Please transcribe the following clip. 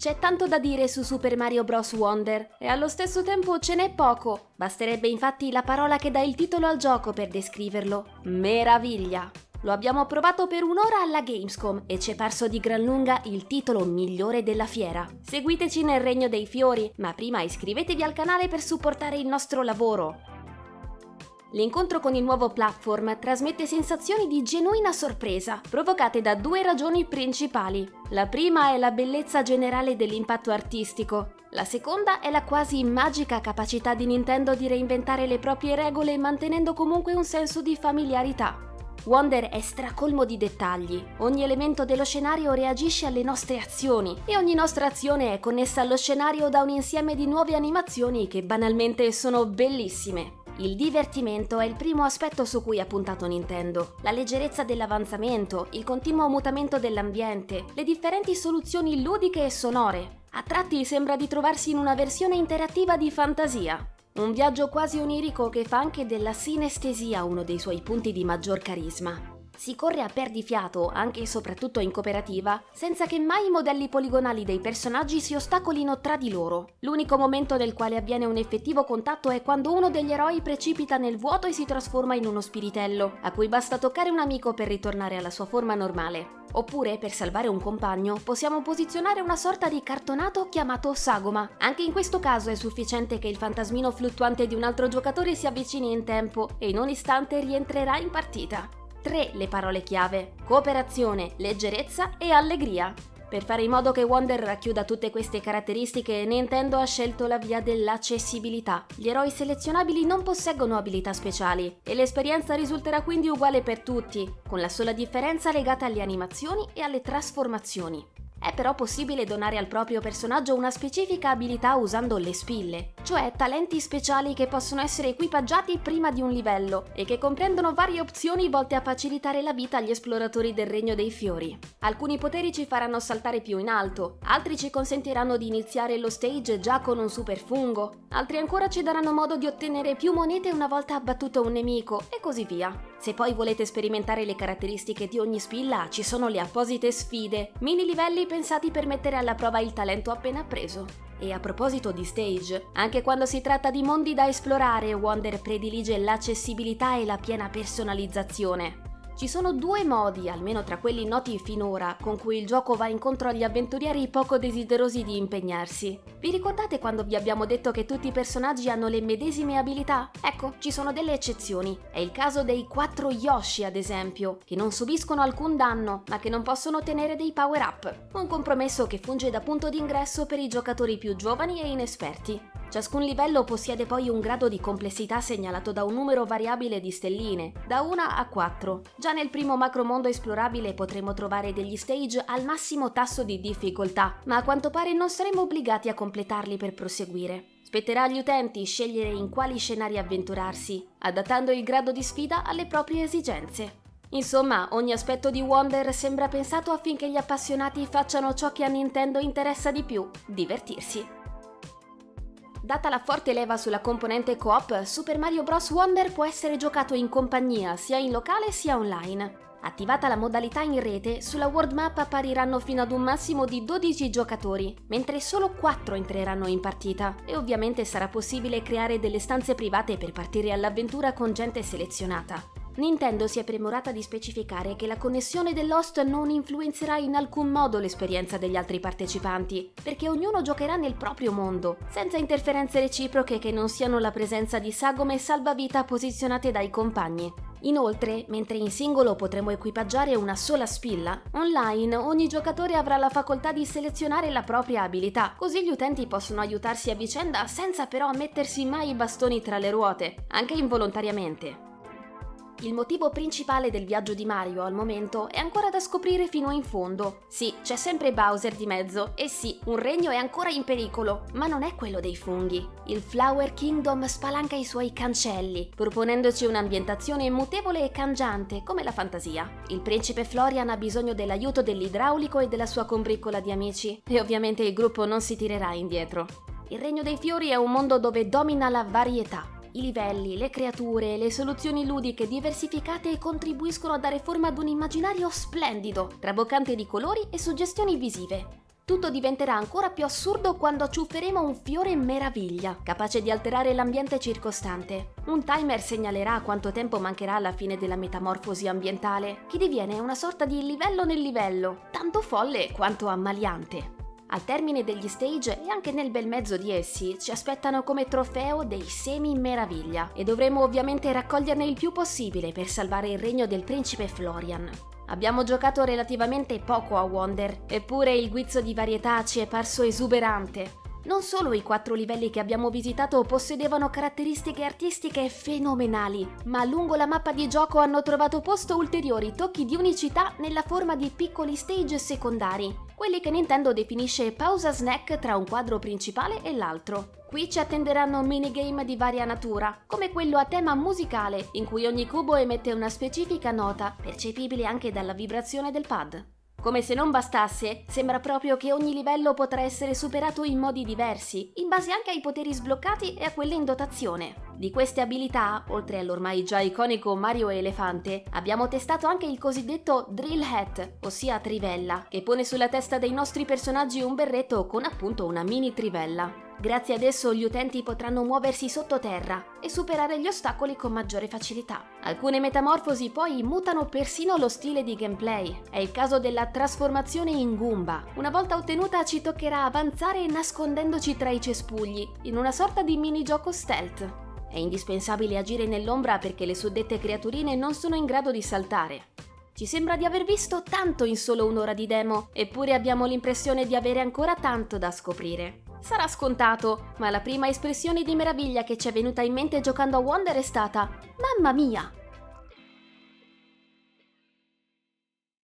C'è tanto da dire su Super Mario Bros. Wonder e allo stesso tempo ce n'è poco. Basterebbe infatti la parola che dà il titolo al gioco per descriverlo. Meraviglia! Lo abbiamo provato per un'ora alla Gamescom e ci è parso di gran lunga il titolo migliore della fiera. Seguiteci nel Regno dei Fiori, ma prima iscrivetevi al canale per supportare il nostro lavoro. L'incontro con il nuovo platform trasmette sensazioni di genuina sorpresa, provocate da due ragioni principali. La prima è la bellezza generale dell'impatto artistico. La seconda è la quasi magica capacità di Nintendo di reinventare le proprie regole mantenendo comunque un senso di familiarità. Wonder è stracolmo di dettagli, ogni elemento dello scenario reagisce alle nostre azioni e ogni nostra azione è connessa allo scenario da un insieme di nuove animazioni che banalmente sono bellissime. Il divertimento è il primo aspetto su cui ha puntato Nintendo. La leggerezza dell'avanzamento, il continuo mutamento dell'ambiente, le differenti soluzioni ludiche e sonore. A tratti sembra di trovarsi in una versione interattiva di fantasia. Un viaggio quasi onirico che fa anche della sinestesia uno dei suoi punti di maggior carisma. Si corre a perdifiato, anche e soprattutto in cooperativa, senza che mai i modelli poligonali dei personaggi si ostacolino tra di loro. L'unico momento nel quale avviene un effettivo contatto è quando uno degli eroi precipita nel vuoto e si trasforma in uno spiritello, a cui basta toccare un amico per ritornare alla sua forma normale. Oppure, per salvare un compagno, possiamo posizionare una sorta di cartonato chiamato sagoma. Anche in questo caso è sufficiente che il fantasmino fluttuante di un altro giocatore si avvicini in tempo e in un istante rientrerà in partita. Tre le parole chiave: cooperazione, leggerezza e allegria. Per fare in modo che Wonder racchiuda tutte queste caratteristiche, Nintendo ha scelto la via dell'accessibilità. Gli eroi selezionabili non posseggono abilità speciali e l'esperienza risulterà quindi uguale per tutti, con la sola differenza legata alle animazioni e alle trasformazioni. È però possibile donare al proprio personaggio una specifica abilità usando le spille, cioè talenti speciali che possono essere equipaggiati prima di un livello e che comprendono varie opzioni volte a facilitare la vita agli esploratori del Regno dei Fiori. Alcuni poteri ci faranno saltare più in alto, altri ci consentiranno di iniziare lo stage già con un super fungo, altri ancora ci daranno modo di ottenere più monete una volta abbattuto un nemico e così via. Se poi volete sperimentare le caratteristiche di ogni spilla, ci sono le apposite sfide, mini livelli pensati per mettere alla prova il talento appena appreso. E a proposito di stage, anche quando si tratta di mondi da esplorare, Wonder predilige l'accessibilità e la piena personalizzazione. Ci sono due modi, almeno tra quelli noti finora, con cui il gioco va incontro agli avventurieri poco desiderosi di impegnarsi. Vi ricordate quando vi abbiamo detto che tutti i personaggi hanno le medesime abilità? Ecco, ci sono delle eccezioni. È il caso dei quattro Yoshi, ad esempio, che non subiscono alcun danno, ma che non possono ottenere dei power-up. Un compromesso che funge da punto d'ingresso per i giocatori più giovani e inesperti. Ciascun livello possiede poi un grado di complessità segnalato da un numero variabile di stelline, da 1 a 4. Già nel primo macromondo esplorabile potremo trovare degli stage al massimo tasso di difficoltà, ma a quanto pare non saremo obbligati a completarli per proseguire. Spetterà agli utenti scegliere in quali scenari avventurarsi, adattando il grado di sfida alle proprie esigenze. Insomma, ogni aspetto di Wonder sembra pensato affinché gli appassionati facciano ciò che a Nintendo interessa di più, divertirsi. Data la forte leva sulla componente coop, Super Mario Bros. Wonder può essere giocato in compagnia sia in locale sia online. Attivata la modalità in rete, sulla world map appariranno fino ad un massimo di 12 giocatori, mentre solo 4 entreranno in partita e ovviamente sarà possibile creare delle stanze private per partire all'avventura con gente selezionata. Nintendo si è premurata di specificare che la connessione dell'host non influenzerà in alcun modo l'esperienza degli altri partecipanti, perché ognuno giocherà nel proprio mondo, senza interferenze reciproche che non siano la presenza di sagome salvavita posizionate dai compagni. Inoltre, mentre in singolo potremo equipaggiare una sola spilla, online ogni giocatore avrà la facoltà di selezionare la propria abilità, così gli utenti possono aiutarsi a vicenda senza però mettersi mai i bastoni tra le ruote, anche involontariamente. Il motivo principale del viaggio di Mario al momento è ancora da scoprire fino in fondo. Sì, c'è sempre Bowser di mezzo, e sì, un regno è ancora in pericolo, ma non è quello dei funghi. Il Flower Kingdom spalanca i suoi cancelli, proponendoci un'ambientazione mutevole e cangiante, come la fantasia. Il principe Florian ha bisogno dell'aiuto dell'idraulico e della sua combriccola di amici, e ovviamente il gruppo non si tirerà indietro. Il Regno dei Fiori è un mondo dove domina la varietà, i livelli, le creature, le soluzioni ludiche diversificate contribuiscono a dare forma ad un immaginario splendido, traboccante di colori e suggestioni visive. Tutto diventerà ancora più assurdo quando acciufferemo un fiore meraviglia, capace di alterare l'ambiente circostante. Un timer segnalerà quanto tempo mancherà alla fine della metamorfosi ambientale, che diviene una sorta di livello nel livello, tanto folle quanto ammaliante. Al termine degli stage e anche nel bel mezzo di essi ci aspettano come trofeo dei semi meraviglia e dovremo ovviamente raccoglierne il più possibile per salvare il regno del principe Florian. Abbiamo giocato relativamente poco a Wonder, eppure il guizzo di varietà ci è parso esuberante. Non solo i quattro livelli che abbiamo visitato possedevano caratteristiche artistiche fenomenali, ma lungo la mappa di gioco hanno trovato posto ulteriori tocchi di unicità nella forma di piccoli stage secondari, quelli che Nintendo definisce pausa snack tra un quadro principale e l'altro. Qui ci attenderanno minigame di varia natura, come quello a tema musicale, in cui ogni cubo emette una specifica nota, percepibile anche dalla vibrazione del pad. Come se non bastasse, sembra proprio che ogni livello potrà essere superato in modi diversi, in base anche ai poteri sbloccati e a quelli in dotazione. Di queste abilità, oltre all'ormai già iconico Mario Elefante, abbiamo testato anche il cosiddetto Drill Hat, ossia trivella, che pone sulla testa dei nostri personaggi un berretto con appunto una mini trivella. Grazie ad esso gli utenti potranno muoversi sottoterra e superare gli ostacoli con maggiore facilità. Alcune metamorfosi poi mutano persino lo stile di gameplay. È il caso della trasformazione in Goomba. Una volta ottenuta ci toccherà avanzare nascondendoci tra i cespugli, in una sorta di minigioco stealth. È indispensabile agire nell'ombra perché le suddette creaturine non sono in grado di saltare. Ci sembra di aver visto tanto in solo un'ora di demo, eppure abbiamo l'impressione di avere ancora tanto da scoprire. Sarà scontato, ma la prima espressione di meraviglia che ci è venuta in mente giocando a Wonder è stata Mamma mia!